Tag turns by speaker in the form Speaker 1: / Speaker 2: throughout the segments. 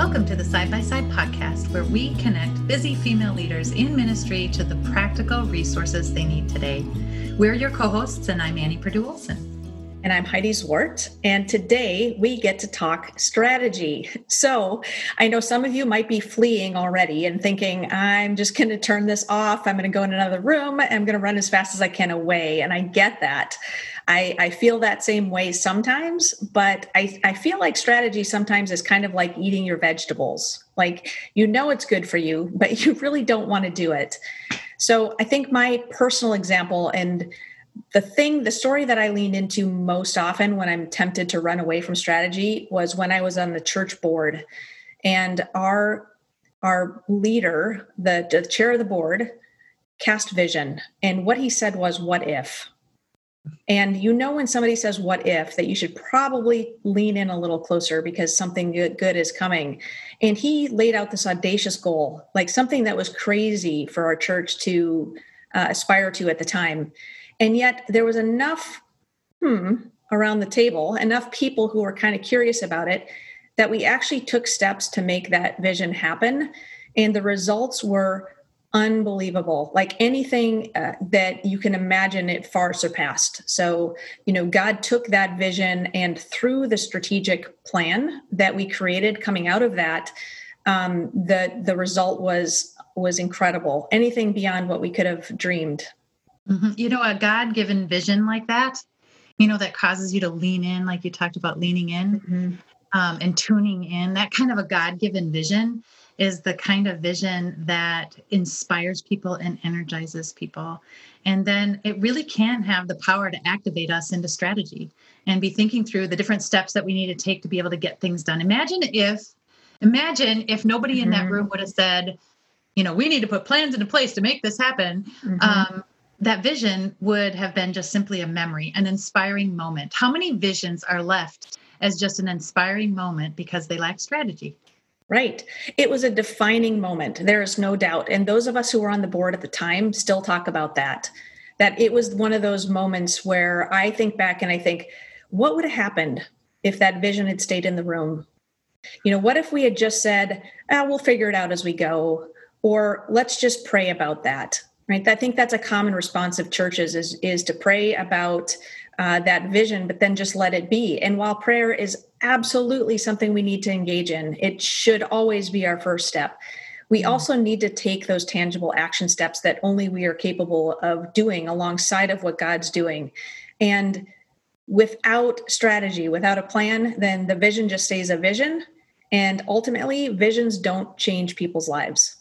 Speaker 1: Welcome to the Side by Side podcast, where we connect busy female leaders in ministry to the practical resources they need today. We're your co hosts, and I'm Annie Purdue Olson.
Speaker 2: And I'm Heidi Zwart. And today we get to talk strategy. So I know some of you might be fleeing already and thinking, I'm just going to turn this off. I'm going to go in another room. I'm going to run as fast as I can away. And I get that. I, I feel that same way sometimes, but I, I feel like strategy sometimes is kind of like eating your vegetables. Like you know it's good for you, but you really don't want to do it. So I think my personal example and the thing, the story that I leaned into most often when I'm tempted to run away from strategy was when I was on the church board, and our our leader, the, the chair of the board, cast vision, and what he said was, "What if?" And you know when somebody says "What if?" that you should probably lean in a little closer because something good, is coming. And he laid out this audacious goal, like something that was crazy for our church to uh, aspire to at the time and yet there was enough hmm around the table, enough people who were kind of curious about it that we actually took steps to make that vision happen. And the results were unbelievable like anything uh, that you can imagine it far surpassed so you know god took that vision and through the strategic plan that we created coming out of that um, the the result was was incredible anything beyond what we could have dreamed
Speaker 1: Mm-hmm. You know, a God given vision like that, you know, that causes you to lean in, like you talked about leaning in mm-hmm. um, and tuning in, that kind of a God given vision is the kind of vision that inspires people and energizes people. And then it really can have the power to activate us into strategy and be thinking through the different steps that we need to take to be able to get things done. Imagine if, imagine if nobody mm-hmm. in that mm-hmm. room would have said, you know, we need to put plans into place to make this happen. Mm-hmm. Um, that vision would have been just simply a memory, an inspiring moment. How many visions are left as just an inspiring moment because they lack strategy?
Speaker 2: Right. It was a defining moment. There is no doubt. And those of us who were on the board at the time still talk about that. That it was one of those moments where I think back and I think, what would have happened if that vision had stayed in the room? You know, what if we had just said, oh, we'll figure it out as we go? Or let's just pray about that right i think that's a common response of churches is is to pray about uh, that vision but then just let it be. And while prayer is absolutely something we need to engage in it should always be our first step. We mm-hmm. also need to take those tangible action steps that only we are capable of doing alongside of what god's doing. And without strategy without a plan then the vision just stays a vision. And ultimately visions don't change people's lives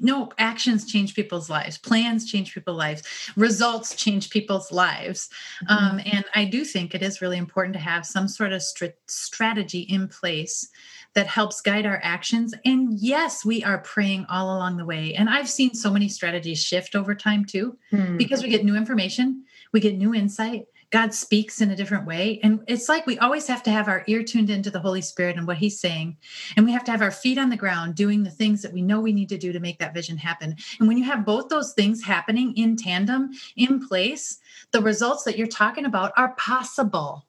Speaker 1: no, actions change people's lives. Plans change people's lives. Results change people's lives. Mm-hmm. Um, and I do think it is really important to have some sort of st- strategy in place that helps guide our actions. And yes, we are praying all along the way. And I've seen so many strategies shift over time too, mm-hmm. because we get new information, we get new insight, God speaks in a different way. And it's like we always have to have our ear tuned into the Holy Spirit and what He's saying. And we have to have our feet on the ground doing the things that we know we need to do to make that vision happen. And when you have both those things happening in tandem, in place, the results that you're talking about are possible.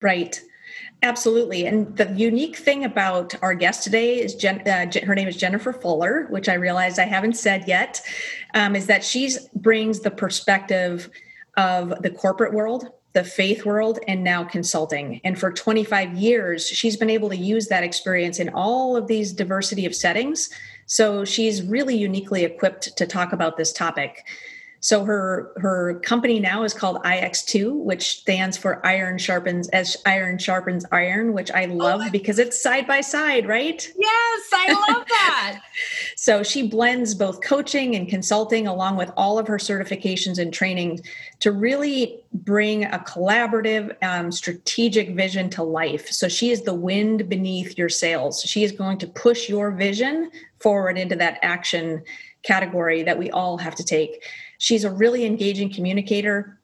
Speaker 2: Right. Absolutely. And the unique thing about our guest today is Jen, uh, her name is Jennifer Fuller, which I realize I haven't said yet, um, is that she brings the perspective of the corporate world, the faith world, and now consulting. And for 25 years, she's been able to use that experience in all of these diversity of settings. So she's really uniquely equipped to talk about this topic. So her her company now is called IX2, which stands for Iron Sharpens as Iron Sharpens Iron, which I oh love oh because it's side by side, right?
Speaker 1: Yes, I love that.
Speaker 2: so she blends both coaching and consulting along with all of her certifications and training to really bring a collaborative, um, strategic vision to life. So she is the wind beneath your sails. She is going to push your vision forward into that action category that we all have to take. She's a really engaging communicator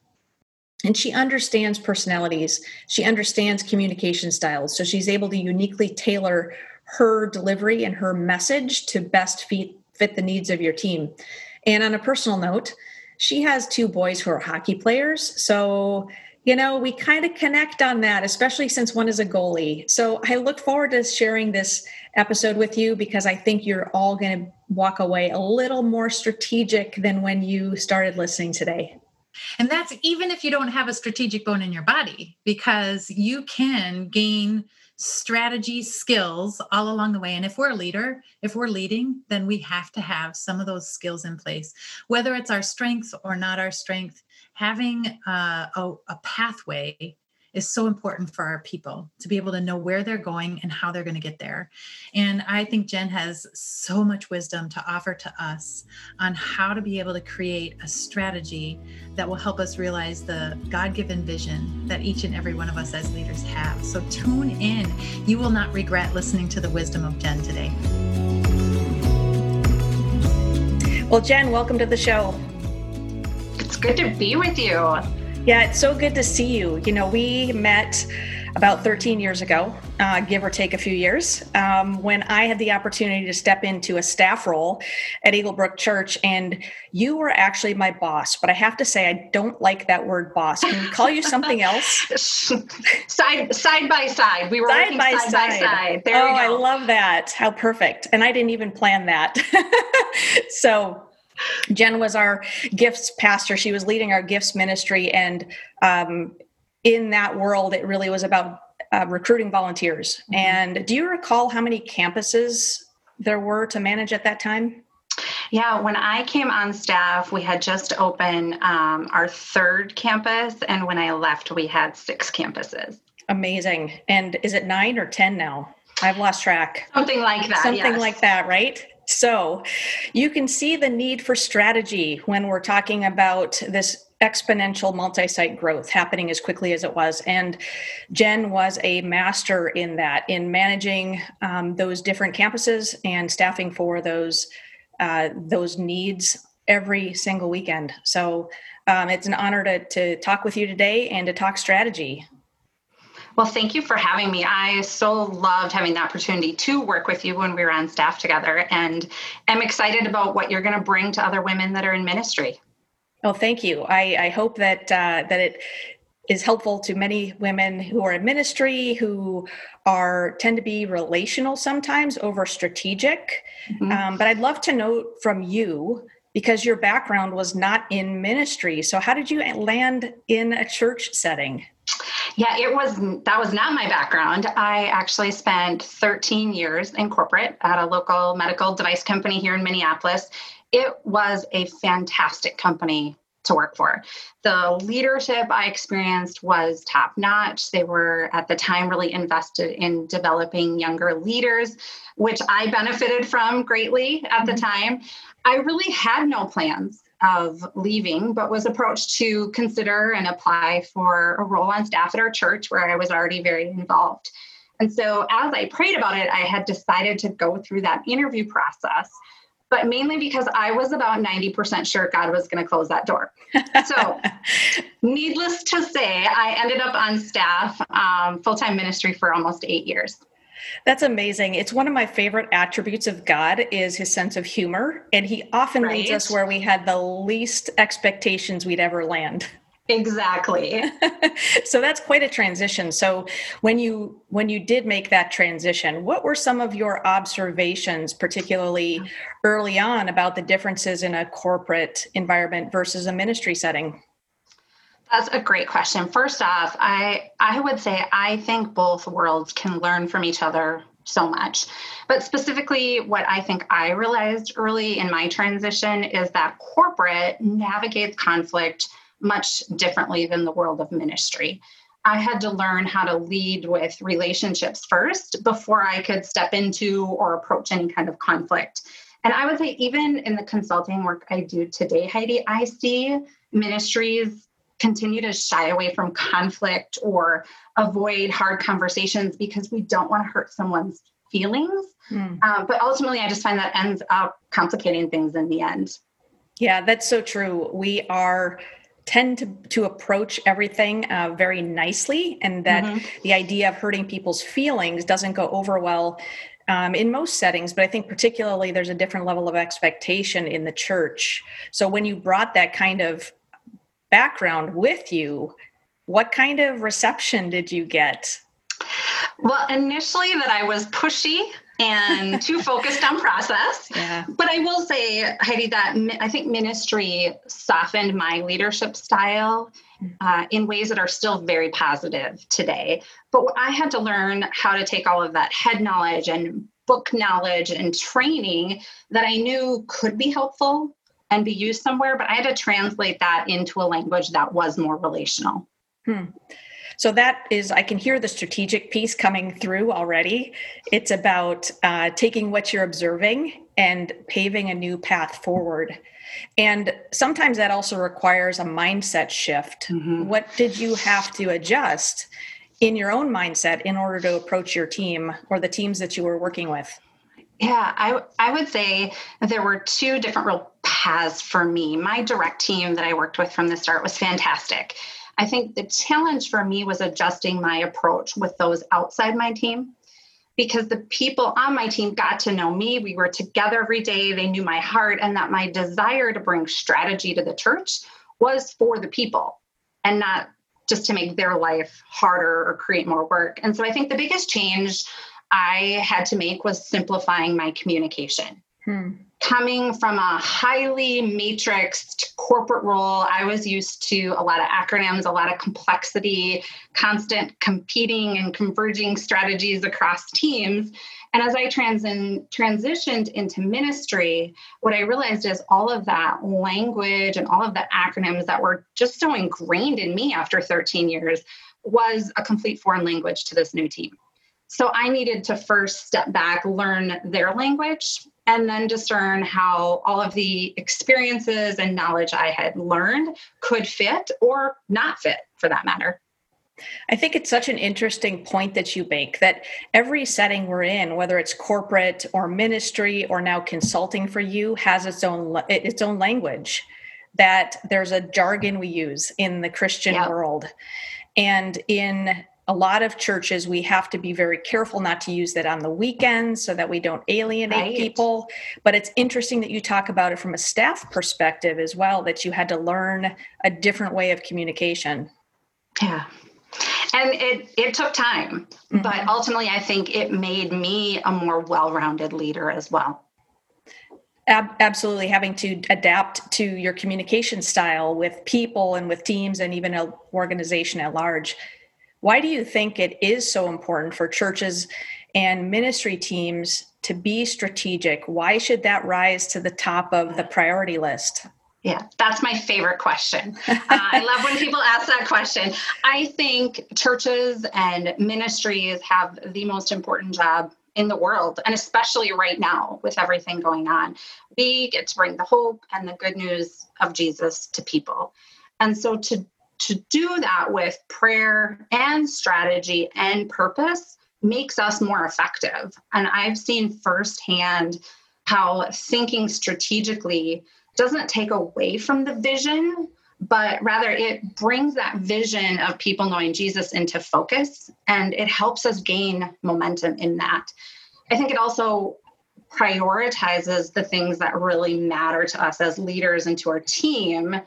Speaker 2: and she understands personalities. She understands communication styles. So she's able to uniquely tailor her delivery and her message to best fit, fit the needs of your team. And on a personal note, she has two boys who are hockey players. So you know, we kind of connect on that, especially since one is a goalie. So I look forward to sharing this episode with you because I think you're all going to walk away a little more strategic than when you started listening today.
Speaker 1: And that's even if you don't have a strategic bone in your body, because you can gain strategy skills all along the way. And if we're a leader, if we're leading, then we have to have some of those skills in place, whether it's our strength or not our strength. Having uh, a, a pathway is so important for our people to be able to know where they're going and how they're going to get there. And I think Jen has so much wisdom to offer to us on how to be able to create a strategy that will help us realize the God given vision that each and every one of us as leaders have. So tune in. You will not regret listening to the wisdom of Jen today.
Speaker 2: Well, Jen, welcome to the show.
Speaker 3: It's good to be with you.
Speaker 2: Yeah, it's so good to see you. You know, we met about 13 years ago, uh, give or take a few years, um, when I had the opportunity to step into a staff role at Eaglebrook Church. And you were actually my boss, but I have to say, I don't like that word boss. Can we call you something else?
Speaker 3: side side by side. We were side, by, side, side. by side.
Speaker 2: There oh, I love that. How perfect. And I didn't even plan that. so Jen was our gifts pastor. She was leading our gifts ministry. And um, in that world, it really was about uh, recruiting volunteers. Mm-hmm. And do you recall how many campuses there were to manage at that time?
Speaker 3: Yeah, when I came on staff, we had just opened um, our third campus. And when I left, we had six campuses.
Speaker 2: Amazing. And is it nine or 10 now? I've lost track.
Speaker 3: Something like that.
Speaker 2: Something
Speaker 3: yes.
Speaker 2: like that, right? So you can see the need for strategy when we're talking about this exponential multi site growth happening as quickly as it was. And Jen was a master in that, in managing um, those different campuses and staffing for those. Uh, those needs every single weekend. So um, it's an honor to, to talk with you today and to talk strategy.
Speaker 3: Well, thank you for having me. I so loved having the opportunity to work with you when we were on staff together, and am excited about what you're going to bring to other women that are in ministry.
Speaker 2: Oh, thank you. I, I hope that uh, that it is helpful to many women who are in ministry who are tend to be relational sometimes over strategic. Mm-hmm. Um, but I'd love to know from you because your background was not in ministry. So how did you land in a church setting?
Speaker 3: Yeah, it was that was not my background. I actually spent 13 years in corporate at a local medical device company here in Minneapolis. It was a fantastic company to work for. The leadership I experienced was top notch. They were at the time really invested in developing younger leaders, which I benefited from greatly at the mm-hmm. time. I really had no plans of leaving, but was approached to consider and apply for a role on staff at our church where I was already very involved. And so, as I prayed about it, I had decided to go through that interview process, but mainly because I was about 90% sure God was going to close that door. So, needless to say, I ended up on staff, um, full time ministry for almost eight years.
Speaker 2: That's amazing. It's one of my favorite attributes of God is his sense of humor, and he often right. leads us where we had the least expectations we'd ever land.
Speaker 3: Exactly.
Speaker 2: so that's quite a transition. So when you when you did make that transition, what were some of your observations particularly early on about the differences in a corporate environment versus a ministry setting?
Speaker 3: That's a great question. First off, I I would say I think both worlds can learn from each other so much. But specifically what I think I realized early in my transition is that corporate navigates conflict much differently than the world of ministry. I had to learn how to lead with relationships first before I could step into or approach any kind of conflict. And I would say, even in the consulting work I do today, Heidi, I see ministries continue to shy away from conflict or avoid hard conversations because we don't want to hurt someone's feelings. Mm. Um, but ultimately, I just find that ends up complicating things in the end.
Speaker 2: Yeah, that's so true. We are tend to, to approach everything uh, very nicely and that mm-hmm. the idea of hurting people's feelings doesn't go over well um, in most settings, but I think particularly there's a different level of expectation in the church. So when you brought that kind of background with you What kind of reception did you get?
Speaker 3: Well, initially, that I was pushy and too focused on process. Yeah. But I will say, Heidi, that I think ministry softened my leadership style uh, in ways that are still very positive today. But I had to learn how to take all of that head knowledge and book knowledge and training that I knew could be helpful and be used somewhere, but I had to translate that into a language that was more relational.
Speaker 2: Hmm. So that is, I can hear the strategic piece coming through already. It's about uh, taking what you're observing and paving a new path forward. And sometimes that also requires a mindset shift. Mm-hmm. What did you have to adjust in your own mindset in order to approach your team or the teams that you were working with?
Speaker 3: Yeah, I, I would say there were two different real paths for me. My direct team that I worked with from the start was fantastic. I think the challenge for me was adjusting my approach with those outside my team because the people on my team got to know me. We were together every day. They knew my heart and that my desire to bring strategy to the church was for the people and not just to make their life harder or create more work. And so I think the biggest change I had to make was simplifying my communication. Hmm coming from a highly matrixed corporate role, I was used to a lot of acronyms, a lot of complexity, constant competing and converging strategies across teams. And as I trans- transitioned into ministry, what I realized is all of that language and all of the acronyms that were just so ingrained in me after 13 years was a complete foreign language to this new team. So I needed to first step back, learn their language, and then discern how all of the experiences and knowledge I had learned could fit or not fit for that matter.
Speaker 2: I think it's such an interesting point that you make that every setting we're in, whether it's corporate or ministry or now consulting for you, has its own its own language. That there's a jargon we use in the Christian yep. world, and in a lot of churches we have to be very careful not to use that on the weekends so that we don't alienate right. people. But it's interesting that you talk about it from a staff perspective as well that you had to learn a different way of communication.
Speaker 3: Yeah. And it it took time mm-hmm. but ultimately i think it made me a more well-rounded leader as well.
Speaker 2: Ab- absolutely. Having to adapt to your communication style with people and with teams and even an organization at large why do you think it is so important for churches and ministry teams to be strategic? Why should that rise to the top of the priority list?
Speaker 3: Yeah, that's my favorite question. Uh, I love when people ask that question. I think churches and ministries have the most important job in the world, and especially right now with everything going on. We get to bring the hope and the good news of Jesus to people. And so to to do that with prayer and strategy and purpose makes us more effective. And I've seen firsthand how thinking strategically doesn't take away from the vision, but rather it brings that vision of people knowing Jesus into focus and it helps us gain momentum in that. I think it also prioritizes the things that really matter to us as leaders and to our team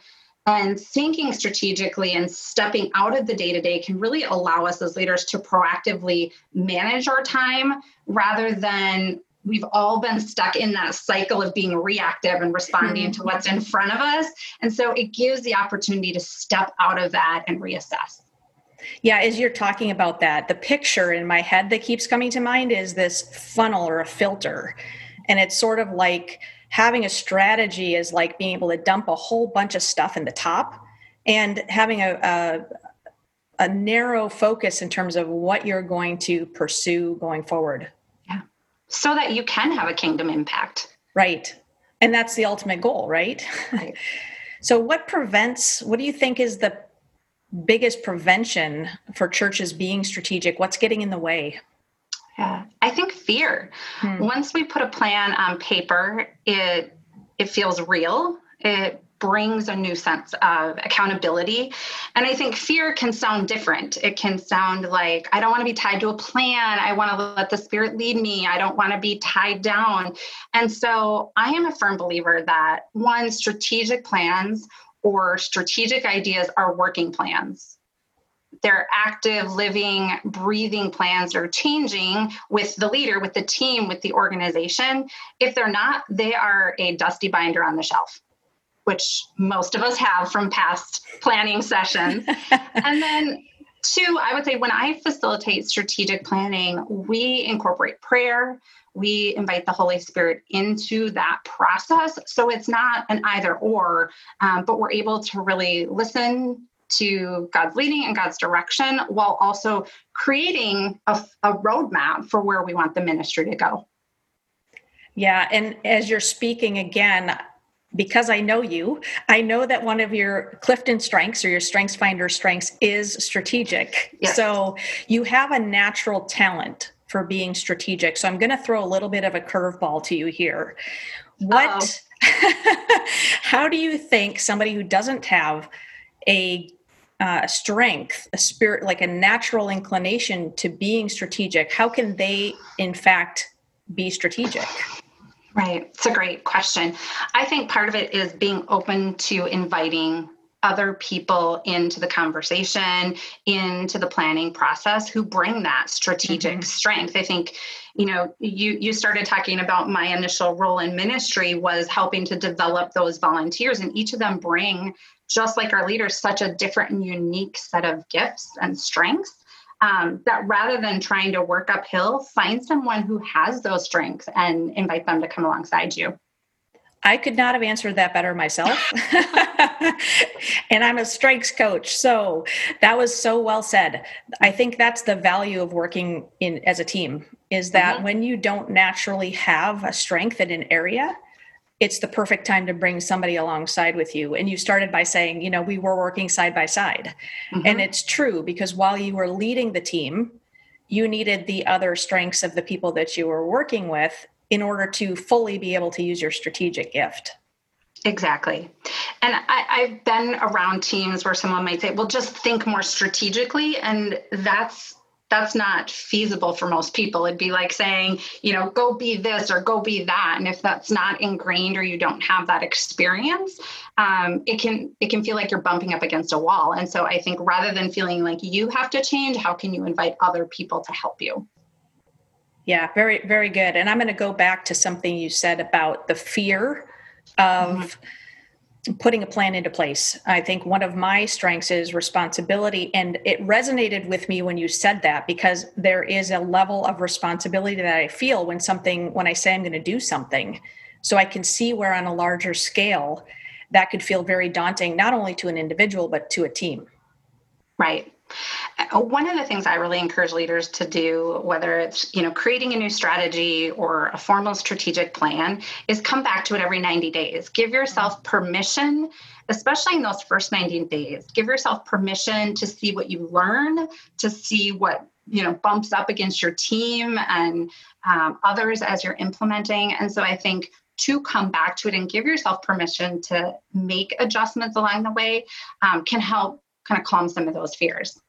Speaker 3: and thinking strategically and stepping out of the day to day can really allow us as leaders to proactively manage our time rather than we've all been stuck in that cycle of being reactive and responding mm-hmm. to what's in front of us. And so it gives the opportunity to step out of that and reassess.
Speaker 2: Yeah, as you're talking about that, the picture in my head that keeps coming to mind is this funnel or a filter. And it's sort of like having a strategy is like being able to dump a whole bunch of stuff in the top and having a, a, a narrow focus in terms of what you're going to pursue going forward.
Speaker 3: Yeah. So that you can have a kingdom impact.
Speaker 2: Right. And that's the ultimate goal, right? right. so what prevents what do you think is the biggest prevention for churches being strategic? What's getting in the way?
Speaker 3: Yeah, I think fear. Hmm. Once we put a plan on paper, it it feels real. It brings a new sense of accountability. And I think fear can sound different. It can sound like, I don't want to be tied to a plan. I want to let the spirit lead me. I don't want to be tied down. And so I am a firm believer that one, strategic plans or strategic ideas are working plans their active, living, breathing plans are changing with the leader, with the team, with the organization. If they're not, they are a dusty binder on the shelf which most of us have from past planning sessions. and then two, I would say when I facilitate strategic planning, we incorporate prayer. We invite the Holy Spirit into that process. So it's not an either or, um, but we're able to really listen to God's leading and God's direction while also creating a, a roadmap for where we want the ministry to go.
Speaker 2: Yeah. And as you're speaking again, because I know you, I know that one of your Clifton strengths or your Strengths Finder strengths is strategic. Yes. So you have a natural talent for being strategic. So I'm going to throw a little bit of a curveball to you here. What, how do you think somebody who doesn't have a uh, strength, a spirit, like a natural inclination to being strategic, how can they, in fact, be strategic?
Speaker 3: Right. It's a great question. I think part of it is being open to inviting other people into the conversation, into the planning process who bring that strategic mm-hmm. strength. I think, you know, you you started talking about my initial role in ministry was helping to develop those volunteers and each of them bring just like our leaders such a different and unique set of gifts and strengths um, that rather than trying to work uphill, find someone who has those strengths and invite them to come alongside you.
Speaker 2: I could not have answered that better myself. and I'm a strengths coach. So that was so well said. I think that's the value of working in as a team is that mm-hmm. when you don't naturally have a strength in an area, it's the perfect time to bring somebody alongside with you. And you started by saying, you know, we were working side by side. Mm-hmm. And it's true because while you were leading the team, you needed the other strengths of the people that you were working with in order to fully be able to use your strategic gift.
Speaker 3: Exactly. And I, have been around teams where someone might say, well, just think more strategically. And that's that's not feasible for most people. It'd be like saying, you know, go be this or go be that. And if that's not ingrained or you don't have that experience, um, it can it can feel like you're bumping up against a wall. And so I think rather than feeling like you have to change, how can you invite other people to help you?
Speaker 2: Yeah, very, very good. And I'm going to go back to something you said about the fear of mm-hmm putting a plan into place. I think one of my strengths is responsibility. And it resonated with me when you said that because there is a level of responsibility that I feel when something, when I say I'm going to do something. So I can see where on a larger scale that could feel very daunting, not only to an individual, but to a team.
Speaker 3: Right. Uh, one of the things I really encourage leaders to do, whether it's you know creating a new strategy or a formal strategic plan, is come back to it every 90 days. Give yourself permission, especially in those first 90 days. Give yourself permission to see what you learn, to see what you know bumps up against your team and um, others as you're implementing. And so I think to come back to it and give yourself permission to make adjustments along the way um, can help kind of calm some of those fears.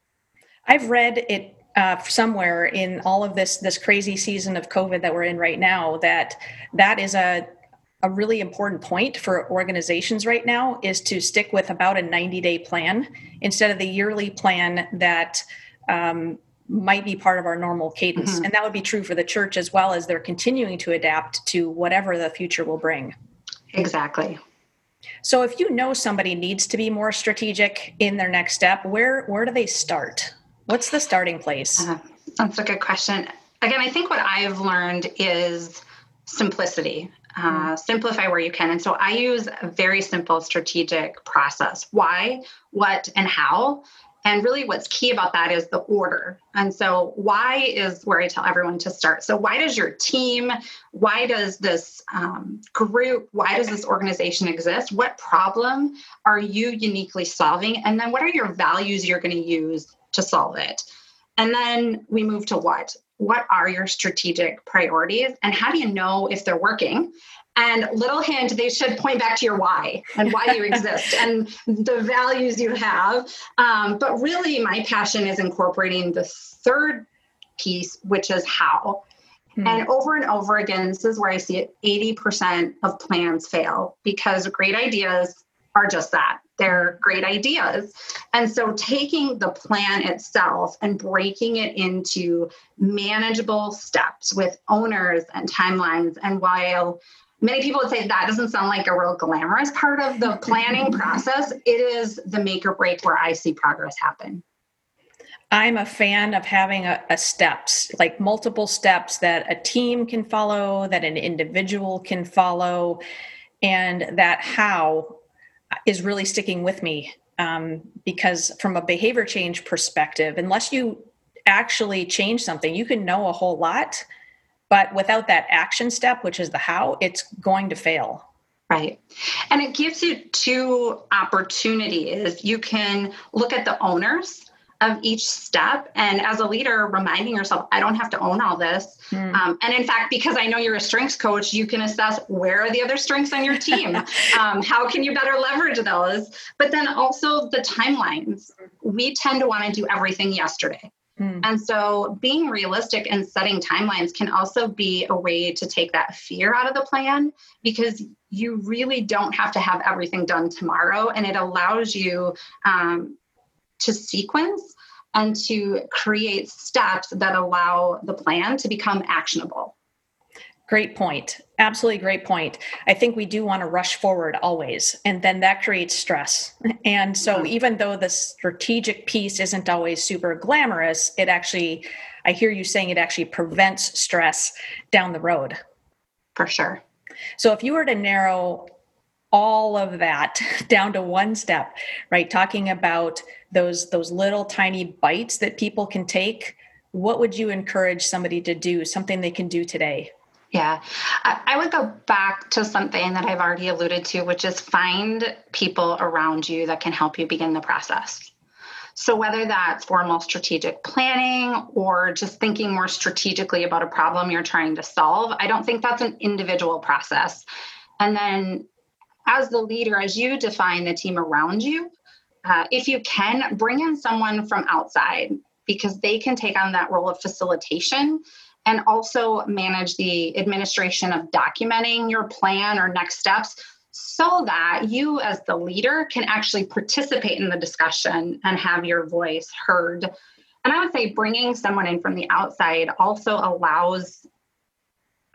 Speaker 2: I've read it uh, somewhere in all of this this crazy season of COVID that we're in right now that that is a a really important point for organizations right now is to stick with about a 90 day plan instead of the yearly plan that um, might be part of our normal cadence. Mm-hmm. And that would be true for the church as well as they're continuing to adapt to whatever the future will bring.
Speaker 3: Exactly.
Speaker 2: So if you know somebody needs to be more strategic in their next step, where where do they start? What's the starting place? Uh,
Speaker 3: that's a good question. Again, I think what I've learned is simplicity. Uh, mm. simplify where you can. And so I use a very simple strategic process why, what, and how. And really, what's key about that is the order. And so, why is where I tell everyone to start. So, why does your team, why does this um, group, why does this organization exist? What problem are you uniquely solving? And then, what are your values you're going to use to solve it? And then we move to what? What are your strategic priorities? And how do you know if they're working? And little hint, they should point back to your why and why you exist and the values you have. Um, but really, my passion is incorporating the third piece, which is how. Hmm. And over and over again, this is where I see it 80% of plans fail because great ideas are just that. They're great ideas. And so taking the plan itself and breaking it into manageable steps with owners and timelines. And while many people would say that doesn't sound like a real glamorous part of the planning process, it is the make or break where I see progress happen.
Speaker 2: I'm a fan of having a, a, steps, like multiple steps that a team can follow, that an individual can follow, and that how is really sticking with me. Um, because from a behavior change perspective, unless you actually change something, you can know a whole lot, but without that action step, which is the how, it's going to fail.
Speaker 3: Right. And it gives you two opportunities. You can look at the owners of each step. And as a leader, reminding yourself, I don't have to own all this. Mm. Um, and in fact, because I know you're a strengths coach, you can assess where are the other strengths on your team? um, how can you better leverage those? But then also the timelines. We tend to want to do everything yesterday. Mm. And so being realistic and setting timelines can also be a way to take that fear out of the plan because you really don't have to have everything done tomorrow. And it allows you um, to sequence and to create steps that allow the plan to become actionable.
Speaker 2: Great point. Absolutely great point. I think we do want to rush forward always, and then that creates stress. And so, mm-hmm. even though the strategic piece isn't always super glamorous, it actually, I hear you saying it actually prevents stress down the road.
Speaker 3: For sure.
Speaker 2: So, if you were to narrow all of that down to one step right? Talking about those those little tiny bites that people can take. What would you encourage somebody to do something they can do today?
Speaker 3: Yeah. I would go back to something that i've already alluded to which is find people around you that can help you begin the process. So, whether that's formal strategic planning or just thinking more strategically about a problem you're trying to solve, I don't think that's an individual process. And then as the leader, as you define the team around you, uh, if you can, bring in someone from outside because they can take on that role of facilitation and also manage the administration of documenting your plan or next steps so that you, as the leader, can actually participate in the discussion and have your voice heard. And I would say bringing someone in from the outside also allows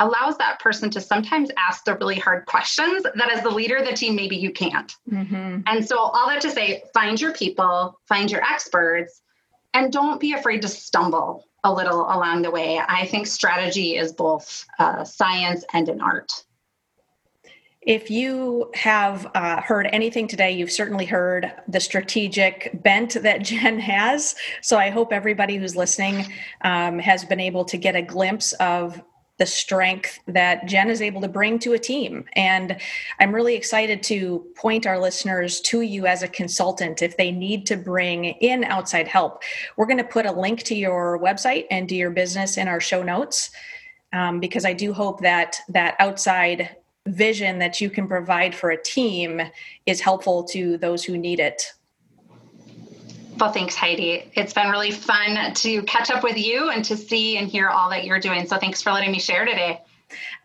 Speaker 3: allows that person to sometimes ask the really hard questions that as the leader of the team maybe you can't mm-hmm. and so all that to say find your people find your experts and don't be afraid to stumble a little along the way i think strategy is both uh, science and an art
Speaker 2: if you have uh, heard anything today, you've certainly heard the strategic bent that Jen has. So I hope everybody who's listening um, has been able to get a glimpse of the strength that Jen is able to bring to a team. And I'm really excited to point our listeners to you as a consultant if they need to bring in outside help. We're going to put a link to your website and to your business in our show notes um, because I do hope that that outside vision that you can provide for a team is helpful to those who need it.
Speaker 3: Well, thanks, Heidi. It's been really fun to catch up with you and to see and hear all that you're doing. So thanks for letting me share today.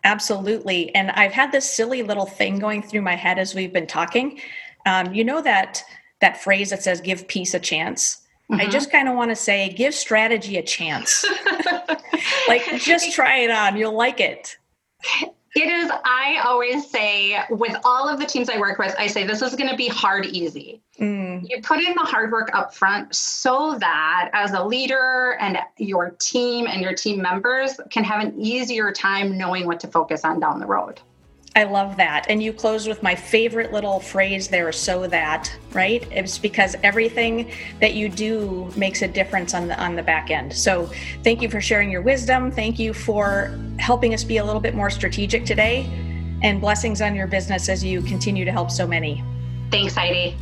Speaker 2: Absolutely. And I've had this silly little thing going through my head as we've been talking. Um, you know that that phrase that says "give peace a chance." Mm-hmm. I just kind of want to say, give strategy a chance. like, just try it on; you'll like it.
Speaker 3: It is, I always say, with all of the teams I work with, I say this is going to be hard easy. Mm. You put in the hard work up front so that as a leader and your team and your team members can have an easier time knowing what to focus on down the road.
Speaker 2: I love that. And you closed with my favorite little phrase there, so that, right? It's because everything that you do makes a difference on the on the back end. So thank you for sharing your wisdom. Thank you for helping us be a little bit more strategic today. And blessings on your business as you continue to help so many.
Speaker 3: Thanks, Heidi.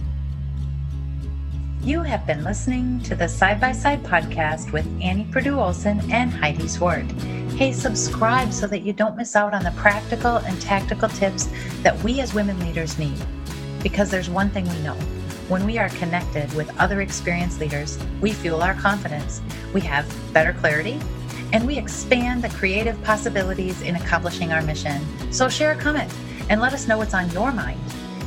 Speaker 1: You have been listening to the Side by Side podcast with Annie Purdue Olson and Heidi Zwart. Hey, subscribe so that you don't miss out on the practical and tactical tips that we as women leaders need. Because there's one thing we know when we are connected with other experienced leaders, we fuel our confidence, we have better clarity, and we expand the creative possibilities in accomplishing our mission. So share a comment and let us know what's on your mind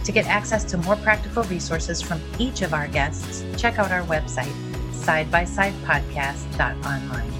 Speaker 1: To get access to more practical resources from each of our guests, check out our website, sidebysidepodcast.online.